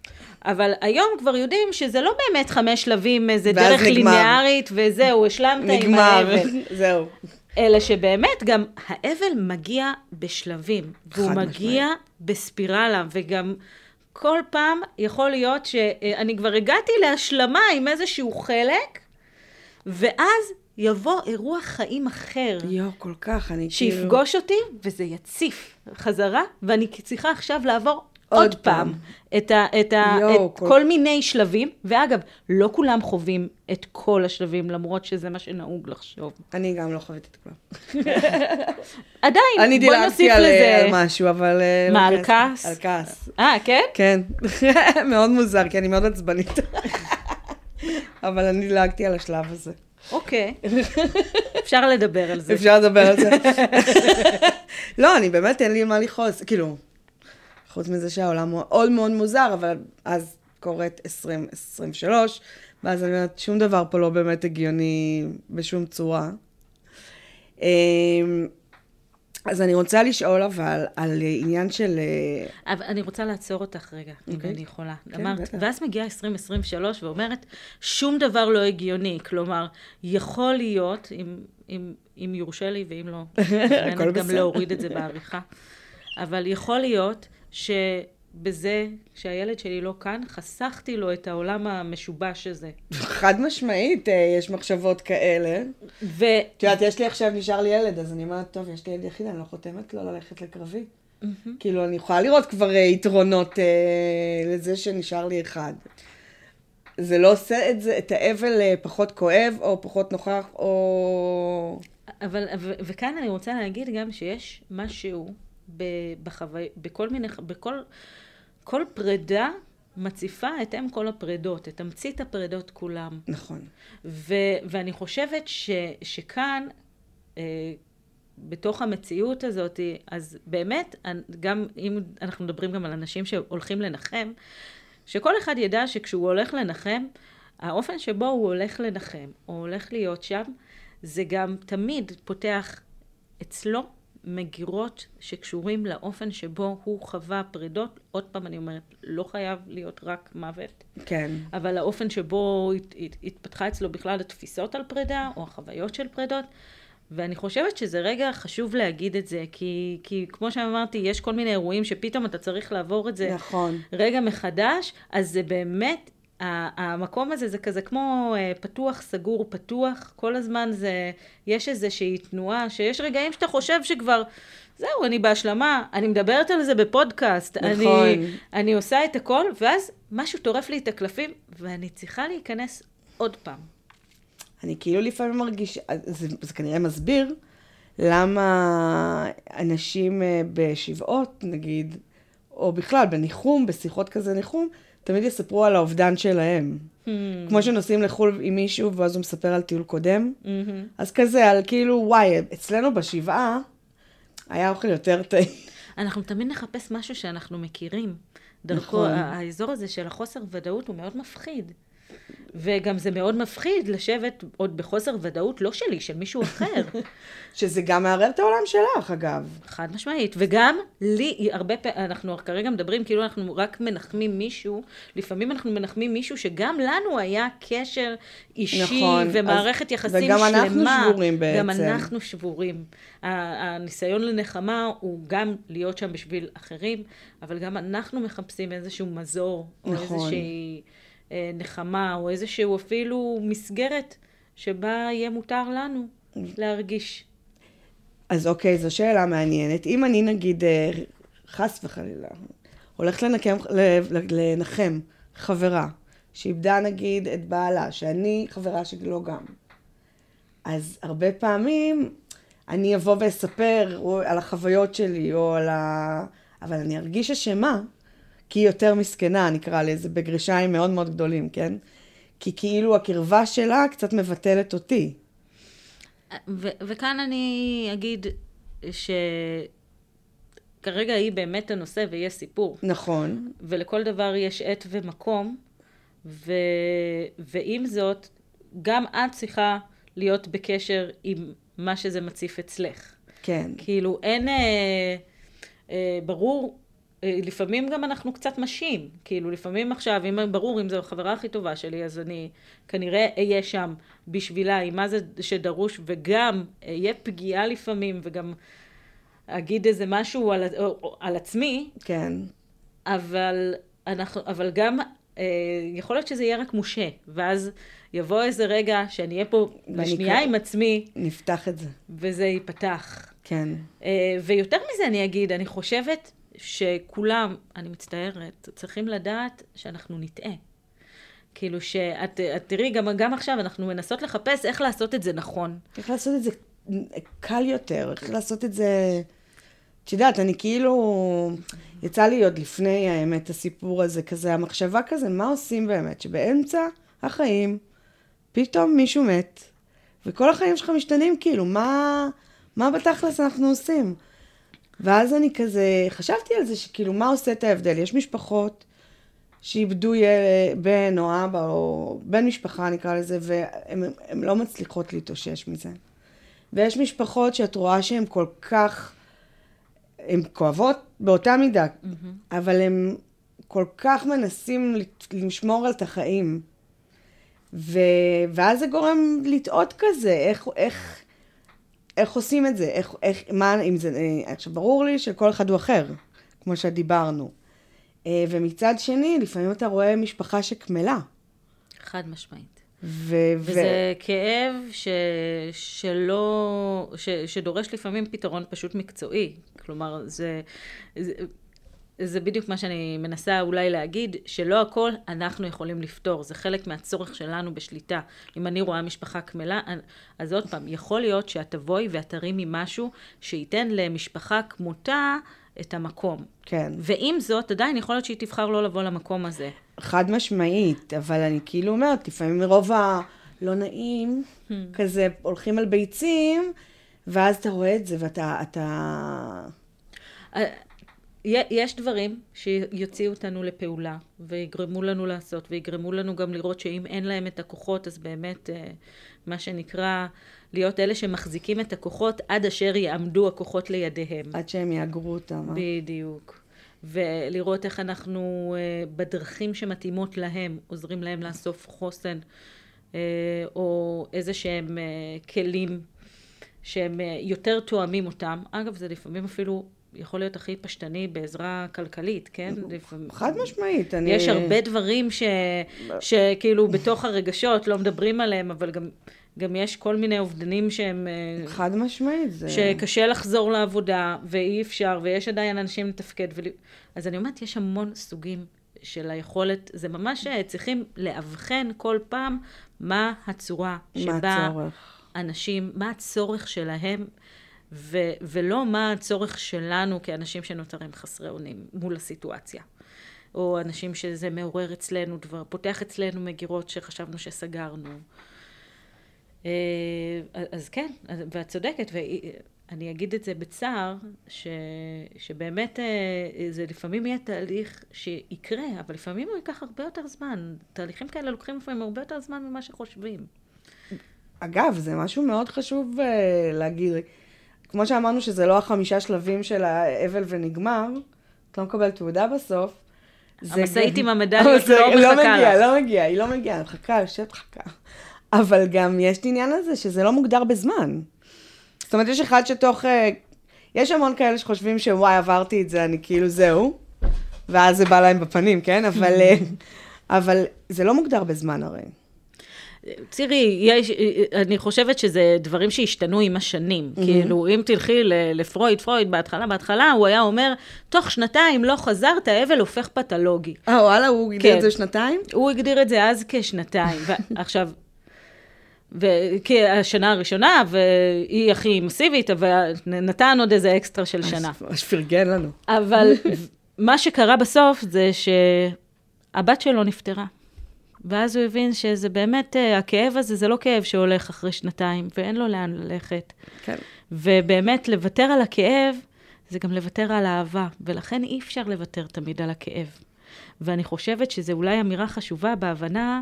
אבל היום כבר יודעים שזה לא באמת חמש שלבים, איזה דרך נגמר. ליניארית, וזהו, השלמת עם האבל. נגמר, זהו. אלא שבאמת גם האבל מגיע בשלבים, והוא מגיע. בספירלה, וגם כל פעם יכול להיות שאני כבר הגעתי להשלמה עם איזשהו חלק, ואז יבוא אירוע חיים אחר. יואו, כל כך, אני כאילו... שיפגוש אותי, וזה יציף חזרה, ואני צריכה עכשיו לעבור עוד פעם פעם. את, ה, את, ה, יואו, את כל- כל מיני שלבים. ואגב, לא כולם חווים את כל השלבים, למרות שזה מה שנהוג לחשוב. אני גם לא חוויתי את כולם. עדיין, אני בוא דילגתי נוסיף על, לזה... על משהו, אבל... אה, מה, לא על כעס- כעס? על כעס. אה, כן? כן, מאוד מוזר, כי אני מאוד עצבנית. אבל אני דילגתי על השלב הזה. אוקיי. אפשר לדבר על זה. אפשר לדבר על זה. לא, אני באמת, אין לי מה לכעוס. כאילו, חוץ מזה שהעולם מאוד מאוד מוזר, אבל אז קורית 2023, ואז אני אומרת, שום דבר פה לא באמת הגיוני בשום צורה. אמ, אז אני רוצה לשאול אבל על עניין של... אה, אבל אני רוצה לעצור אותך רגע, אם אוקיי. אני יכולה. כן, אמרת, בטח. ואז מגיעה 2023 ואומרת, שום דבר לא הגיוני. כלומר, יכול להיות, אם, אם, אם יורשה לי ואם לא, מתכוונת גם בסדר. להוריד את זה בעריכה, אבל יכול להיות שבזה שהילד שלי לא כאן, חסכתי לו את העולם המשובש הזה. חד משמעית, אה, יש מחשבות כאלה. ו... את יודעת, יש לי עכשיו, נשאר לי ילד, אז אני אומרת, טוב, יש לי ילד יחיד, אני לא חותמת לו ללכת לקרבי. כאילו, אני יכולה לראות כבר אה, יתרונות אה, לזה שנשאר לי אחד. זה לא עושה את זה, את האבל אה, פחות כואב, או פחות נוכח, או... אבל, ו- וכאן אני רוצה להגיד גם שיש משהו ב- בחווי... בכל מיני, בכל כל פרידה מציפה את אם כל הפרידות, את תמצית הפרידות כולם. נכון. ו- ואני חושבת ש- שכאן, אה, בתוך המציאות הזאת, אז באמת, גם אם אנחנו מדברים גם על אנשים שהולכים לנחם, שכל אחד ידע שכשהוא הולך לנחם, האופן שבו הוא הולך לנחם, או הולך להיות שם, זה גם תמיד פותח אצלו מגירות שקשורים לאופן שבו הוא חווה פרידות. עוד פעם אני אומרת, לא חייב להיות רק מוות. כן. אבל האופן שבו הת- הת- התפתחה אצלו בכלל התפיסות על פרידה, או החוויות של פרידות. ואני חושבת שזה רגע חשוב להגיד את זה, כי, כי כמו שאמרתי, יש כל מיני אירועים שפתאום אתה צריך לעבור את זה נכון. רגע מחדש, אז זה באמת, המקום הזה זה כזה כמו אה, פתוח, סגור, פתוח, כל הזמן זה, יש איזושהי תנועה, שיש רגעים שאתה חושב שכבר, זהו, אני בהשלמה, אני מדברת על זה בפודקאסט, נכון. אני, אני עושה את הכל, ואז משהו טורף לי את הקלפים, ואני צריכה להיכנס עוד פעם. אני כאילו לפעמים מרגישה, זה, זה כנראה מסביר למה אנשים אה, בשבעות, נגיד, או בכלל בניחום, בשיחות כזה ניחום, תמיד יספרו על האובדן שלהם. Hmm. כמו שנוסעים לחו"ל עם מישהו, ואז הוא מספר על טיול קודם. מהמם. אז כזה, על כאילו, וואי, אצלנו בשבעה היה אוכל יותר טעים. אנחנו תמיד נחפש משהו שאנחנו מכירים. דרכו. נכון. האזור הזה של החוסר ודאות הוא מאוד מפחיד. וגם זה מאוד מפחיד לשבת עוד בחוסר ודאות, לא שלי, של מישהו אחר. שזה גם מערער את העולם שלך, אגב. חד משמעית. וגם לי, הרבה פעמים, אנחנו כרגע מדברים כאילו אנחנו רק מנחמים מישהו, לפעמים אנחנו מנחמים מישהו שגם לנו היה קשר אישי נכון, ומערכת אז- יחסים וגם שלמה. אנחנו שבורים גם בעצם. אנחנו שבורים. הניסיון לנחמה הוא גם להיות שם בשביל אחרים, אבל גם אנחנו מחפשים איזשהו מזור, או נכון. איזושהי נחמה, או איזשהו אפילו מסגרת שבה יהיה מותר לנו להרגיש. אז אוקיי, זו שאלה מעניינת. אם אני נגיד, אה, חס וחלילה, הולכת לנקם, לנחם חברה שאיבדה נגיד את בעלה, שאני חברה שלו גם, אז הרבה פעמים אני אבוא ואספר על החוויות שלי, או על ה... אבל אני ארגיש אשמה, כי היא יותר מסכנה, נקרא לזה, בגרישיים מאוד מאוד גדולים, כן? כי כאילו הקרבה שלה קצת מבטלת אותי. ו- וכאן אני אגיד שכרגע היא באמת הנושא ויש סיפור, נכון. ולכל דבר יש עת ומקום, ו- ועם זאת, גם את צריכה להיות בקשר עם מה שזה מציף אצלך. כן. כאילו, אין... אה, אה, ברור, לפעמים גם אנחנו קצת משים. כאילו, לפעמים עכשיו, אם ברור, אם זו החברה הכי טובה שלי, אז אני כנראה אהיה שם בשבילה, עם מה זה שדרוש, וגם אהיה פגיעה לפעמים, וגם אגיד איזה משהו על, או- או- על עצמי, כן. אבל, אנחנו, אבל גם אה, יכול להיות שזה יהיה רק מושה, ואז יבוא איזה רגע שאני אהיה פה כאן. עם עצמי, נפתח את זה. וזה ייפתח. כן. אה, ויותר מזה אני אגיד, אני חושבת שכולם, אני מצטערת, צריכים לדעת שאנחנו נטעה. כאילו שאת את תראי, גם, גם עכשיו אנחנו מנסות לחפש איך לעשות את זה נכון. איך לעשות את זה קל יותר, איך לעשות את זה... את יודעת, אני כאילו... יצא לי עוד לפני האמת הסיפור הזה, כזה, המחשבה כזה, מה עושים באמת? שבאמצע החיים פתאום מישהו מת, וכל החיים שלך משתנים, כאילו, מה, מה בתכלס אנחנו עושים? ואז אני כזה, חשבתי על זה, שכאילו, מה עושה את ההבדל? יש משפחות שאיבדו בן או אבא, או בן משפחה נקרא לזה, והן לא מצליחות להתאושש מזה. ויש משפחות שאת רואה שהן כל כך, הן כואבות באותה מידה, אבל הם כל כך מנסים לשמור על את החיים. ו... ואז זה גורם לטעות כזה, איך, איך, איך עושים את זה, איך, איך, מה, אם זה, אה, עכשיו ברור לי שכל אחד הוא אחר, כמו שדיברנו. אה, ומצד שני, לפעמים אתה רואה משפחה שקמלה. חד משמעית. ו... וזה כאב ש... שלא, ש... שדורש לפעמים פתרון פשוט מקצועי. כלומר, זה, זה, זה בדיוק מה שאני מנסה אולי להגיד, שלא הכל אנחנו יכולים לפתור, זה חלק מהצורך שלנו בשליטה. אם אני רואה משפחה קמלה, אז עוד פעם, יכול להיות שאת תבואי ואת תרימי משהו שייתן למשפחה כמותה את המקום. כן. ועם זאת, עדיין יכול להיות שהיא תבחר לא לבוא למקום הזה. חד משמעית, אבל אני כאילו אומרת, לפעמים מרוב הלא נעים, Hmm. כזה הולכים על ביצים, ואז אתה רואה את זה ואתה... אתה... יש דברים שיוציאו אותנו לפעולה, ויגרמו לנו לעשות, ויגרמו לנו גם לראות שאם אין להם את הכוחות, אז באמת, אה, מה שנקרא, להיות אלה שמחזיקים את הכוחות עד אשר יעמדו הכוחות לידיהם. עד שהם יאגרו אותם. אה? בדיוק. ולראות איך אנחנו אה, בדרכים שמתאימות להם, עוזרים להם לאסוף חוסן, או איזה שהם כלים שהם יותר תואמים אותם. אגב, זה לפעמים אפילו יכול להיות הכי פשטני בעזרה כלכלית, כן? חד משמעית, אני... יש הרבה דברים ש... שכאילו בתוך הרגשות לא מדברים עליהם, אבל גם, גם יש כל מיני אובדנים שהם... אה, חד משמעית, זה... שקשה לחזור לעבודה, ואי אפשר, ויש עדיין אנשים לתפקד. ול... אז אני אומרת, יש המון סוגים של היכולת, זה ממש אה, צריכים לאבחן כל פעם מה הצורה שבה מה הצורך? אנשים, מה הצורך שלהם, ו- ולא מה הצורך שלנו כאנשים שנותרים חסרי אונים מול הסיטואציה. או אנשים שזה מעורר אצלנו דבר, פותח אצלנו מגירות שחשבנו שסגרנו. אה, אז כן, ואת צודקת, ואני אגיד את זה בצער, ש, שבאמת אה, זה לפעמים יהיה תהליך שיקרה, אבל לפעמים הוא ייקח הרבה יותר זמן. תהליכים כאלה לוקחים לפעמים הרבה יותר זמן ממה שחושבים. אגב, זה משהו מאוד חשוב uh, להגיד. כמו שאמרנו שזה לא החמישה שלבים של האבל ונגמר, את לא מקבל תעודה בסוף. המשאית עם המדליות לא מחכה מגיע, לך. לא מגיע, היא לא מגיעה, היא מחכה, יושבת מחכה. אבל גם יש את העניין הזה שזה לא מוגדר בזמן. זאת אומרת, יש אחד שתוך... אה, יש המון כאלה שחושבים שוואי, עברתי את זה, אני כאילו זהו, ואז זה בא להם בפנים, כן? אבל, אה, אבל זה לא מוגדר בזמן הרי. תראי, יש, אני חושבת שזה דברים שהשתנו עם השנים. Mm-hmm. כאילו, אם תלכי לפרויד, פרויד בהתחלה, בהתחלה הוא היה אומר, תוך שנתיים לא חזרת, האבל הופך פתולוגי. אה, וואלה, הוא הגדיר כן. את זה שנתיים? הוא הגדיר את זה אז כשנתיים. ועכשיו, וכשנה הראשונה, והיא הכי מסיבית, אבל נתן עוד איזה אקסטרה של שנה. ממש פרגן לנו. אבל מה שקרה בסוף זה שהבת שלו נפטרה. ואז הוא הבין שזה באמת, אה, הכאב הזה זה לא כאב שהולך אחרי שנתיים, ואין לו לאן ללכת. כן. ובאמת, לוותר על הכאב, זה גם לוותר על אהבה, ולכן אי אפשר לוותר תמיד על הכאב. ואני חושבת שזו אולי אמירה חשובה בהבנה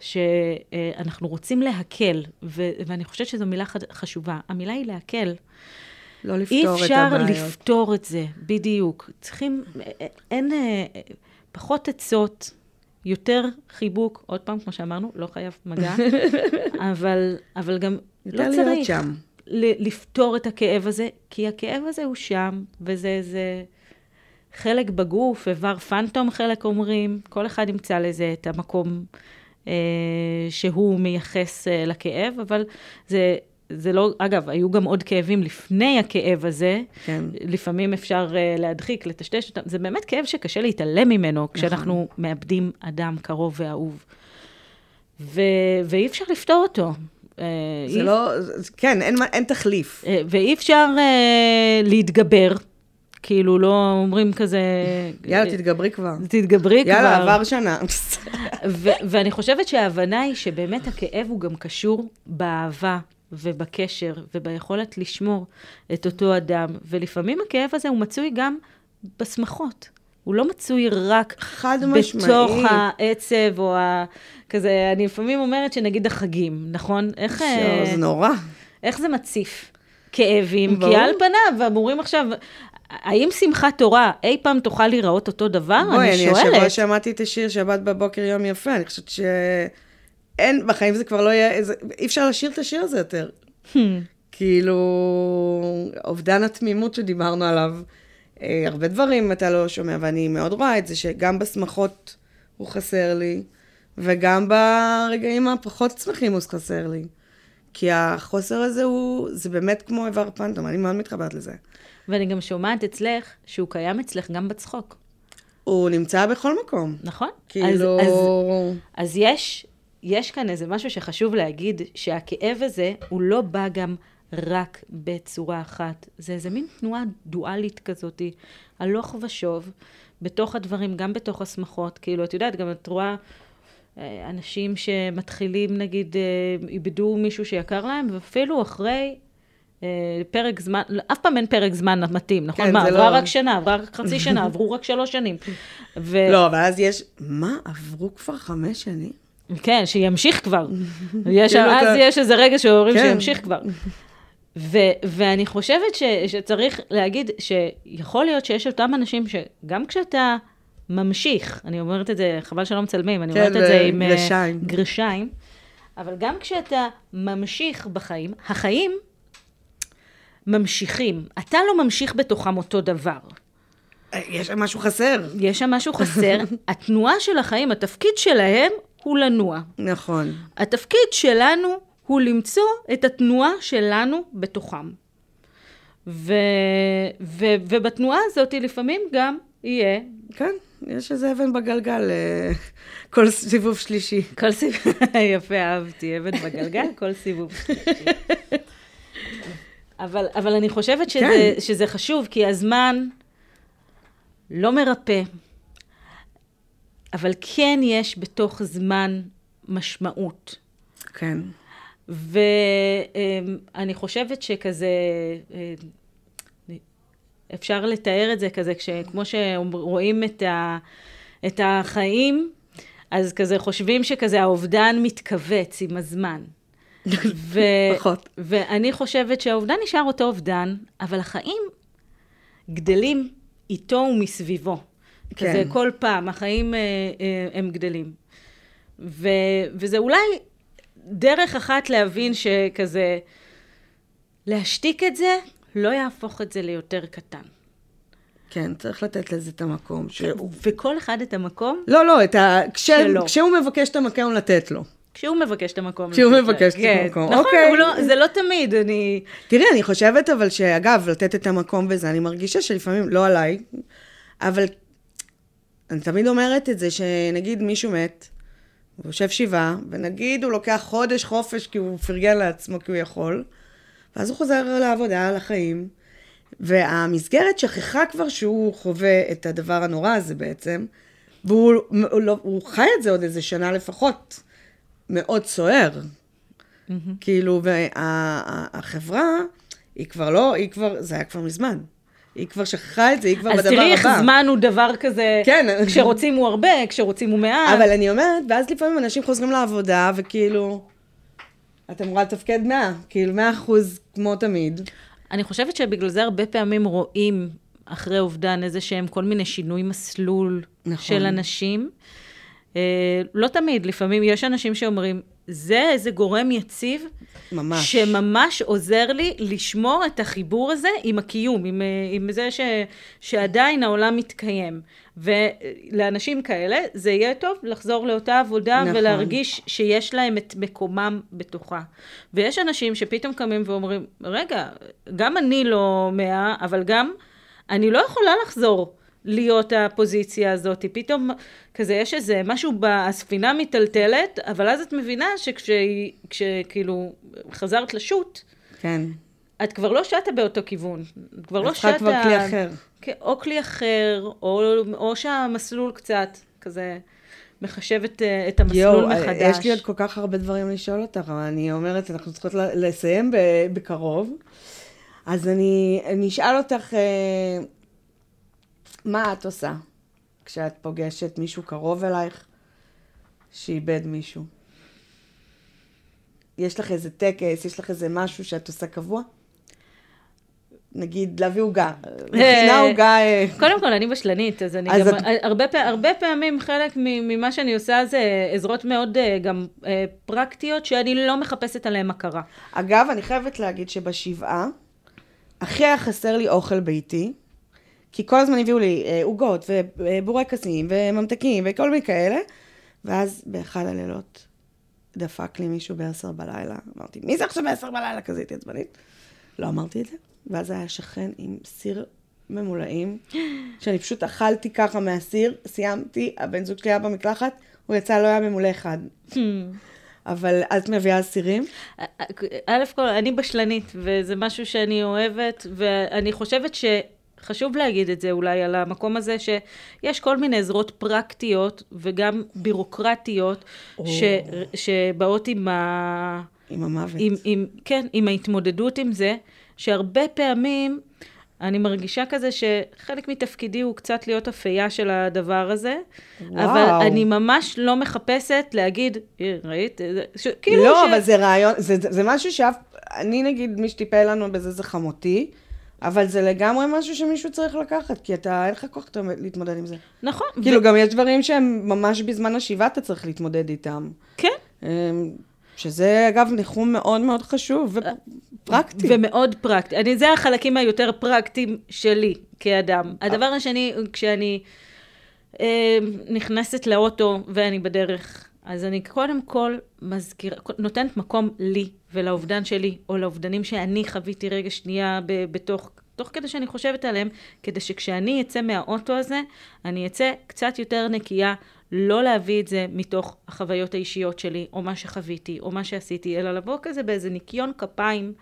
שאנחנו רוצים להקל, ו- ואני חושבת שזו מילה חד- חשובה. המילה היא להקל. לא אי לפתור את אפשר הבעיות. לפתור את זה, בדיוק. צריכים, אין, אה, פחות עצות, יותר חיבוק, עוד פעם, כמו שאמרנו, לא חייב מגע, אבל, אבל גם לא צריך שם. ל- לפתור את הכאב הזה, כי הכאב הזה הוא שם, וזה זה חלק בגוף, איבר פנטום חלק אומרים, כל אחד ימצא לזה את המקום אה, שהוא מייחס אה, לכאב, אבל זה, זה לא, אגב, היו גם עוד כאבים לפני הכאב הזה, כן. לפעמים אפשר אה, להדחיק, לטשטש אותם, זה באמת כאב שקשה להתעלם ממנו כשאנחנו מאבדים אדם קרוב ואהוב. ו- ואי אפשר לפתור אותו. אה, זה אי- לא, כן, אין, אין תחליף. אה, ואי אפשר אה, להתגבר, כאילו לא אומרים כזה... יאללה, תתגברי כבר. תתגברי כבר. יאללה, עבר שנה. ו- ואני חושבת שההבנה היא שבאמת הכאב הוא גם קשור באהבה ובקשר וביכולת לשמור את אותו אדם, ולפעמים הכאב הזה הוא מצוי גם בשמחות. הוא לא מצוי רק חד בתוך משמעית. העצב או ה... כזה, אני לפעמים אומרת שנגיד החגים, נכון? איך, אה, זה נורא. איך זה מציף כאבים? ברור. כי על פניו אמורים עכשיו, האם שמחת תורה אי פעם תוכל להיראות אותו דבר? בואי, אני אני השבוע שואלת. שמעתי את השיר שבת בבוקר יום יפה, אני חושבת שאין, בחיים זה כבר לא יהיה, זה- אי אפשר לשיר את השיר הזה יותר. Hmm. כאילו, אובדן התמימות שדיברנו עליו, אה, הרבה דברים אתה לא שומע, ואני מאוד רואה את זה שגם בשמחות הוא חסר לי, וגם ברגעים הפחות שמחים הוא חסר לי. כי החוסר הזה הוא, זה באמת כמו איבר פנטום, אני מאוד מתחברת לזה. ואני גם שומעת אצלך שהוא קיים אצלך גם בצחוק, הוא נמצא בכל מקום. נכון? כאילו... אז, אז, אז יש, יש כאן איזה משהו שחשוב להגיד, שהכאב הזה, הוא לא בא גם רק בצורה אחת. זה איזה מין תנועה דואלית כזאת, הלוך ושוב, בתוך הדברים, גם בתוך השמחות. כאילו, את יודעת, גם את רואה... אה, אנשים שמתחילים, נגיד, אה, איבדו מישהו שיקר להם, ואפילו אחרי אה, פרק זמן, אף פעם אין פרק זמן מתאים, נכון? כן, מה, עברה לא- רק שנה, עברה רק חצי שנה, עברו רק שלוש שנים. ו... לא, אבל אז יש, מה, עברו כבר חמש שנים? כן, שימשיך כבר. יש, כאילו אז אתה- יש איזה רגע שאומרים כן. שימשיך כבר. ו- ואני חושבת ש- שצריך להגיד שיכול להיות שיש אותם אנשים שגם כשאתה ממשיך, אני אומרת את זה, חבל שלא מצלמים, אני כן, אומרת את זה עם אה, גרשיים. גרשיים, אבל גם כשאתה ממשיך בחיים, החיים ממשיכים. אתה לא ממשיך בתוכם אותו דבר. אה, יש שם משהו חסר. יש שם משהו חסר. התנועה של החיים, התפקיד שלהם הוא לנוע. נכון. התפקיד שלנו הוא למצוא את התנועה שלנו בתוכם. ו, ו, ובתנועה הזאת לפעמים גם יהיה כן, יש איזה אבן בגלגל אה, כל סיבוב שלישי. כל סיבוב, יפה, אהבתי, אבן בגלגל, כל סיבוב. אבל, אבל אני חושבת שזה, כן. שזה חשוב, כי הזמן לא מרפא, אבל כן יש בתוך זמן משמעות. כן. ואני חושבת שכזה, אה, אפשר לתאר את זה כזה, כמו שרואים את, ה, את החיים, אז כזה חושבים שכזה האובדן מתכווץ עם הזמן. ו, פחות. ואני חושבת שהאובדן נשאר אותו אובדן, אבל החיים גדלים איתו ומסביבו. כן. כזה כל פעם, החיים אה, אה, הם גדלים. ו, וזה אולי דרך אחת להבין שכזה, להשתיק את זה, לא יהפוך את זה ליותר קטן. כן, צריך לתת לזה את המקום. ש... וכל אחד את המקום, לא, לא, את ה... כש... שלו. כשהוא מבקש את המקום, לתת לו. כשהוא מבקש את המקום. כשהוא מבקש לו. את כן, המקום, נכון, אוקיי. הוא לא, זה לא תמיד, אני... תראי, אני חושבת אבל שאגב, לתת את המקום בזה, אני מרגישה שלפעמים, לא עליי, אבל אני תמיד אומרת את זה, שנגיד מישהו מת, הוא יושב שבעה, ונגיד הוא לוקח חודש חופש כי הוא פרגן לעצמו כי הוא יכול, ואז הוא חוזר לעבודה, לחיים, והמסגרת שכחה כבר שהוא חווה את הדבר הנורא הזה בעצם, והוא הוא לא, הוא חי את זה עוד איזה שנה לפחות, מאוד סוער. כאילו, והחברה, היא כבר לא, היא כבר, זה היה כבר מזמן. היא כבר שכחה את זה, היא כבר אז בדבר תראי איך הבא. זמן הוא דבר כזה, כן. כשרוצים הוא הרבה, כשרוצים הוא מעט. אבל אני אומרת, ואז לפעמים אנשים חוזרים לעבודה, וכאילו, את אמורה לתפקד 100, כאילו 100 אחוז כמו תמיד. אני חושבת שבגלל זה הרבה פעמים רואים אחרי אובדן איזה שהם כל מיני שינוי מסלול נכון. של אנשים. אה, לא תמיד, לפעמים יש אנשים שאומרים, זה איזה גורם יציב, ממש. שממש עוזר לי לשמור את החיבור הזה עם הקיום, עם, אה, עם זה ש, שעדיין העולם מתקיים. ולאנשים כאלה זה יהיה טוב לחזור לאותה עבודה נכון. ולהרגיש שיש להם את מקומם בתוכה. ויש אנשים שפתאום קמים ואומרים, רגע, גם אני לא מאה, אבל גם אני לא יכולה לחזור. להיות הפוזיציה הזאת, פתאום כזה יש איזה משהו בספינה מיטלטלת, אבל אז את מבינה שכשכאילו חזרת לשוט, כן. את כבר לא שטה באותו כיוון, את כבר לא את שטה... כבר כלי אחר. כן, או כלי אחר, או, או שהמסלול קצת כזה מחשב את, אה, את המסלול יואו, מחדש. יש לי עוד כל כך הרבה דברים לשאול אותך, אבל אני אומרת, אנחנו צריכות לסיים בקרוב. אז אני, אני אשאל אותך, אה, מה את עושה כשאת פוגשת מישהו קרוב אלייך שאיבד מישהו? יש לך איזה טקס, יש לך איזה משהו שאת עושה קבוע? נגיד, להביא עוגה. מכינה עוגה... אה, קודם כל, אני בשלנית, אז אני אז גם, את- הרבה, פע- הרבה פעמים חלק ממה שאני עושה זה עזרות מאוד אה, גם אה, פרקטיות, שאני לא מחפשת עליהן הכרה. אגב, אני חייבת להגיד שבשבעה, הכי היה חסר לי אוכל ביתי, כי כל הזמן הביאו לי אה, עוגות ובורקסים וממתקים וכל מיני כאלה, ואז באחד הלילות דפק לי מישהו בעשר בלילה. אמרתי, מי זה עכשיו בעשר בלילה? כזה הייתי עצבנית. לא אמרתי את זה, ואז היה שכן עם סיר ממולאים, שאני פשוט אכלתי ככה מהסיר, סיימתי, הבן זוג שלי היה במקלחת, הוא יצא, לא היה ממולא אחד. אבל את מביאה סירים? א' כל, אני בשלנית, וזה משהו שאני אוהבת, ואני חושבת שחשוב להגיד את זה אולי על המקום הזה, שיש כל מיני עזרות פרקטיות וגם בירוקרטיות, ש, שבאות עם ה... עם המוות. עם, עם, כן, עם ההתמודדות עם זה, שהרבה פעמים אני מרגישה כזה שחלק מתפקידי הוא קצת להיות אפייה של הדבר הזה, וואו. אבל אני ממש לא מחפשת להגיד, "אה, ראית? זה- ש... כאילו לא, ש... אבל זה רעיון, זה, זה משהו שאף, אני נגיד, מי שטיפל לנו בזה זה חמותי, אבל זה לגמרי משהו שמישהו צריך לקחת, כי אתה, אין לך כוח להתמודד עם זה. נכון. כאילו, גם יש דברים שהם ממש בזמן השיבה אתה צריך להתמודד איתם. כן. אמ, שזה, אגב, ניחום מאוד מאוד חשוב ופרקטי. ומאוד פרקטי. אני, זה החלקים היותר פרקטיים שלי כאדם. הדבר השני, כשאני אה, נכנסת לאוטו ואני בדרך, אז אני קודם כל מזכירה, נותנת מקום לי ולאובדן שלי, או לאובדנים שאני חוויתי רגע שנייה ב- בתוך, תוך כדי שאני חושבת עליהם, כדי שכשאני אצא מהאוטו הזה, אני אצא קצת יותר נקייה, לא להביא את זה מתוך החוויות האישיות שלי, או מה שחוויתי, או מה שעשיתי, אלא לבוא כזה באיזה ניקיון כפיים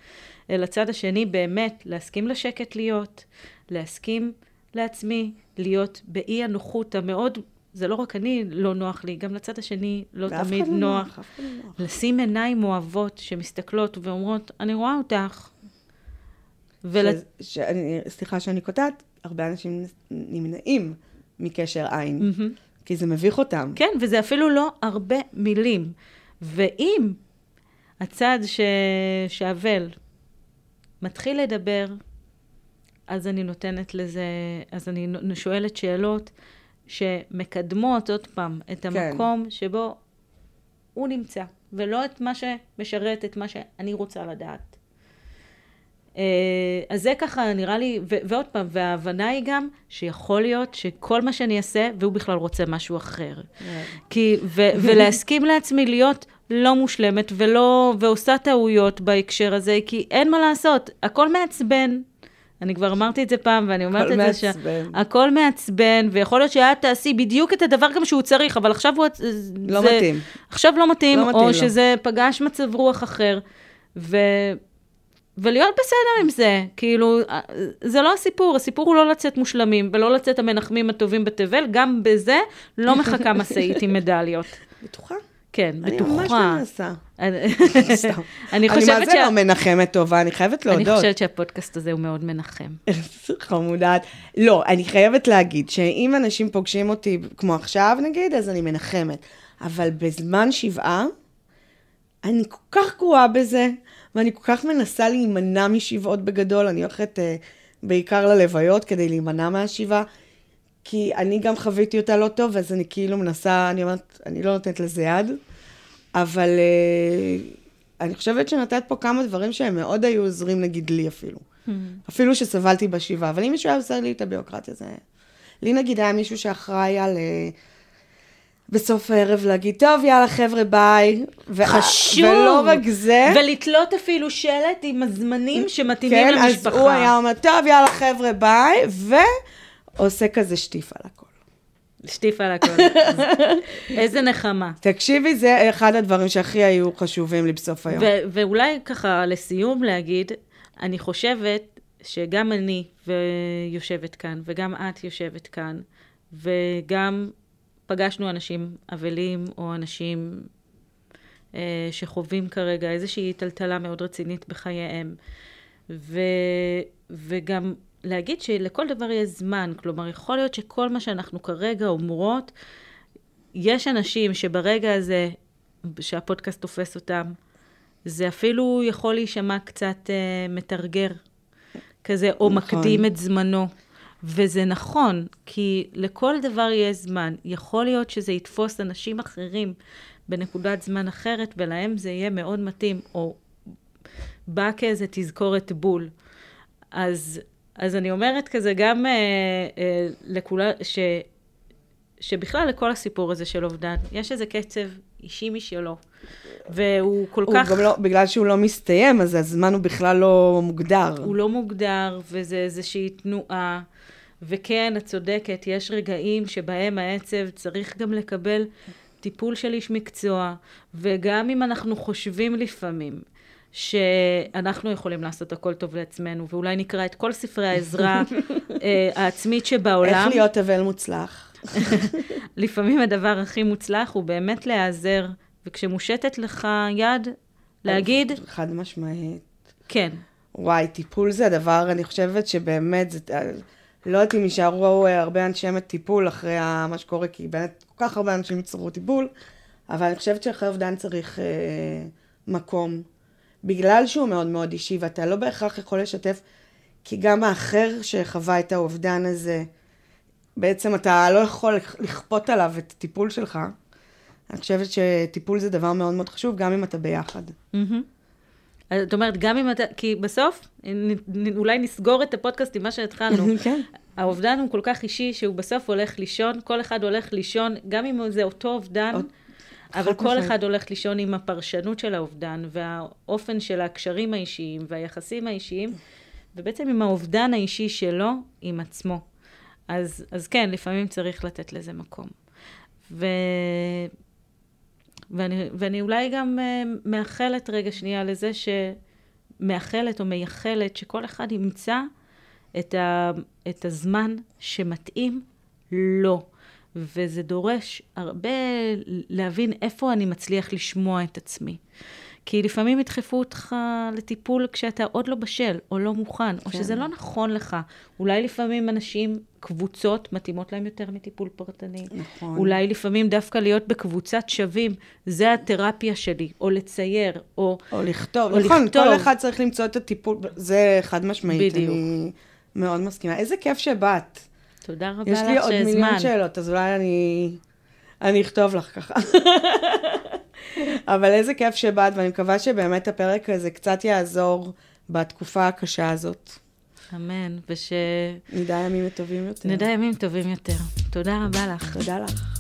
אל הצד השני, באמת, להסכים לשקט להיות, להסכים לעצמי, להיות באי הנוחות המאוד, זה לא רק אני לא נוח לי, גם לצד השני לא תמיד לא נוח. לא נוח. לשים עיניים אוהבות שמסתכלות ואומרות, אני רואה אותך. ול... ש- שאני- סליחה שאני קוטעת, הרבה אנשים נמנעים מקשר עין, מהמם. כי זה מביך אותם. כן, וזה אפילו לא הרבה מילים. ואם הצד ש... שאבל מתחיל לדבר, אז אני נותנת לזה, אז אני שואלת שאלות שמקדמות עוד פעם את כן. המקום שבו הוא נמצא, ולא את מה שמשרת את מה שאני רוצה לדעת. אה, אז זה ככה נראה לי, ו- ועוד פעם, וההבנה היא גם שיכול להיות שכל מה שאני אעשה, והוא בכלל רוצה משהו אחר. כי, ו- ולהסכים לעצמי להיות לא מושלמת ולא, ועושה טעויות בהקשר הזה, כי אין מה לעשות, הכל מעצבן. אני כבר אמרתי את זה פעם, ואני אומרת את זה, מעצבן. הכל מעצבן, ויכול להיות שאת תעשי בדיוק את הדבר גם שהוא צריך, אבל עכשיו הוא... לא זה- מתאים. עכשיו לא מתאים, לא מתאים או לו. שזה פגש מצב רוח אחר, ו... ולהיות בסדר עם זה, כאילו, זה לא הסיפור, הסיפור הוא לא לצאת מושלמים, ולא לצאת המנחמים הטובים בתבל, גם בזה לא מחכה משאית עם מדליות. בטוחה? כן, אני בטוחה. ממש לא מנסה. אני סתם. אני אני מה חושבת זה לא מנחמת טובה, אני חייבת אני להודות. חושבת שהפודקאסט הזה הוא מאוד מנחם. חמודעת. לא, אני חייבת להגיד שאם אנשים פוגשים אותי, כמו עכשיו נגיד, אז אני מנחמת. אבל בזמן שבעה, אני כל כך גרועה בזה, ואני כל כך מנסה להימנע משבעות בגדול. אני הולכת אה, בעיקר ללוויות כדי להימנע מהשבעה. כי אני גם חוויתי אותה לא טוב, אז אני כאילו מנסה, אני אומרת, אני לא נותנת לזה יד, אבל אה, אני חושבת שנתת פה כמה דברים שהם מאוד היו עוזרים, נגיד לי אפילו. אפילו שסבלתי בשבעה, אבל אם מישהו היה עושה לי את הביוקרטיה, זה... לי נגיד היה מישהו שאחראי על... אה, בסוף הערב להגיד, טוב, יאללה, חבר'ה, ביי. ו- חשוב. ולא רק זה. ולתלות אפילו שלט עם הזמנים שמתאימים כן, למשפחה. אז הוא היה אומר, טוב, יאללה, חבר'ה, ביי, ועושה כזה שטיף על הכל. שטיף על הכל. איזה נחמה. תקשיבי, זה אחד הדברים שהכי היו חשובים לי בסוף היום. ו- ואולי ככה לסיום להגיד, אני חושבת שגם אני יושבת כאן, וגם את יושבת כאן, וגם פגשנו אנשים אבלים, או אנשים אה, שחווים כרגע איזושהי טלטלה מאוד רצינית בחייהם. ו, וגם להגיד שלכל דבר יש זמן, כלומר, יכול להיות שכל מה שאנחנו כרגע אומרות, יש אנשים שברגע הזה, שהפודקאסט תופס אותם, זה אפילו יכול להישמע קצת אה, מתרגר, כזה, או נכון. מקדים את זמנו. וזה נכון, כי לכל דבר יש זמן. יכול להיות שזה יתפוס אנשים אחרים בנקודת זמן אחרת, ולהם זה יהיה מאוד מתאים, או בא כאיזה תזכורת בול. אז, אז אני אומרת כזה גם אה, אה, לכולה, ש, שבכלל לכל הסיפור הזה של אובדן, יש איזה קצב אישי משלו, והוא כל הוא כך... גם לא, בגלל שהוא לא מסתיים, אז הזמן הוא בכלל לא מוגדר. הוא לא מוגדר, וזה איזושהי תנועה. וכן, את צודקת, יש רגעים שבהם העצב צריך גם לקבל טיפול של איש מקצוע, וגם אם אנחנו חושבים לפעמים שאנחנו יכולים לעשות הכל טוב לעצמנו, ואולי נקרא את כל ספרי העזרה אה, העצמית שבעולם, איך להיות אבל מוצלח. לפעמים הדבר הכי מוצלח הוא באמת להיעזר, וכשמושטת לך יד, להגיד, חד משמעית. כן, וואי, טיפול זה הדבר, אני חושבת שבאמת, זה, לא יודעת אם יישארו הרבה אנשי טיפול אחרי מה שקורה, כי באמת כל כך הרבה אנשים יצטרכו טיפול, אבל אני חושבת שאחרי אובדן צריך אה, מקום. בגלל שהוא מאוד מאוד אישי, ואתה לא בהכרח יכול לשתף, כי גם האחר שחווה את האובדן הזה, בעצם אתה לא יכול לכפות עליו את הטיפול שלך. אני חושבת שטיפול זה דבר מאוד מאוד חשוב, גם אם אתה ביחד. מהמם. אז את אומרת, גם אם אתה, כי בסוף, אולי נסגור את הפודקאסט עם מה שהתחלנו. כן. האובדן הוא כל כך אישי, שהוא בסוף הולך לישון, כל אחד הולך לישון, גם אם זה אותו אובדן, אבל כל. אחד הולך לישון עם הפרשנות של האובדן, והאופן של הקשרים האישיים והיחסים האישיים, ובעצם עם האובדן האישי שלו עם עצמו. אז, אז כן, לפעמים צריך לתת לזה מקום. ו... ואני, ואני אולי גם uh, מאחלת רגע שנייה לזה שמאחלת או מייחלת שכל אחד ימצא את, ה, את הזמן שמתאים לו. וזה דורש הרבה להבין איפה אני מצליח לשמוע את עצמי. כי לפעמים ידחפו אותך לטיפול כשאתה עוד לא בשל, או לא מוכן, או כן. שזה לא נכון לך. אולי לפעמים אנשים, קבוצות, מתאימות להם יותר מטיפול פרטני. נכון. אולי לפעמים דווקא להיות בקבוצת שווים, זה התרפיה שלי, או לצייר, או... או לכתוב, או נכון, לכתוב. כל אחד צריך למצוא את הטיפול, זה חד משמעית, בדיוק. אני מאוד מסכימה. איזה כיף שבאת. תודה רבה יש לי לך עוד מיליון שהזמן. שאלות, אז אולי אני, אני אכתוב לך ככה. אבל איזה כיף שבאת, ואני מקווה שבאמת הפרק הזה קצת יעזור בתקופה הקשה הזאת. אמן, וש... נדע ימים טובים יותר. נדע ימים טובים יותר. תודה רבה לך. תודה לך.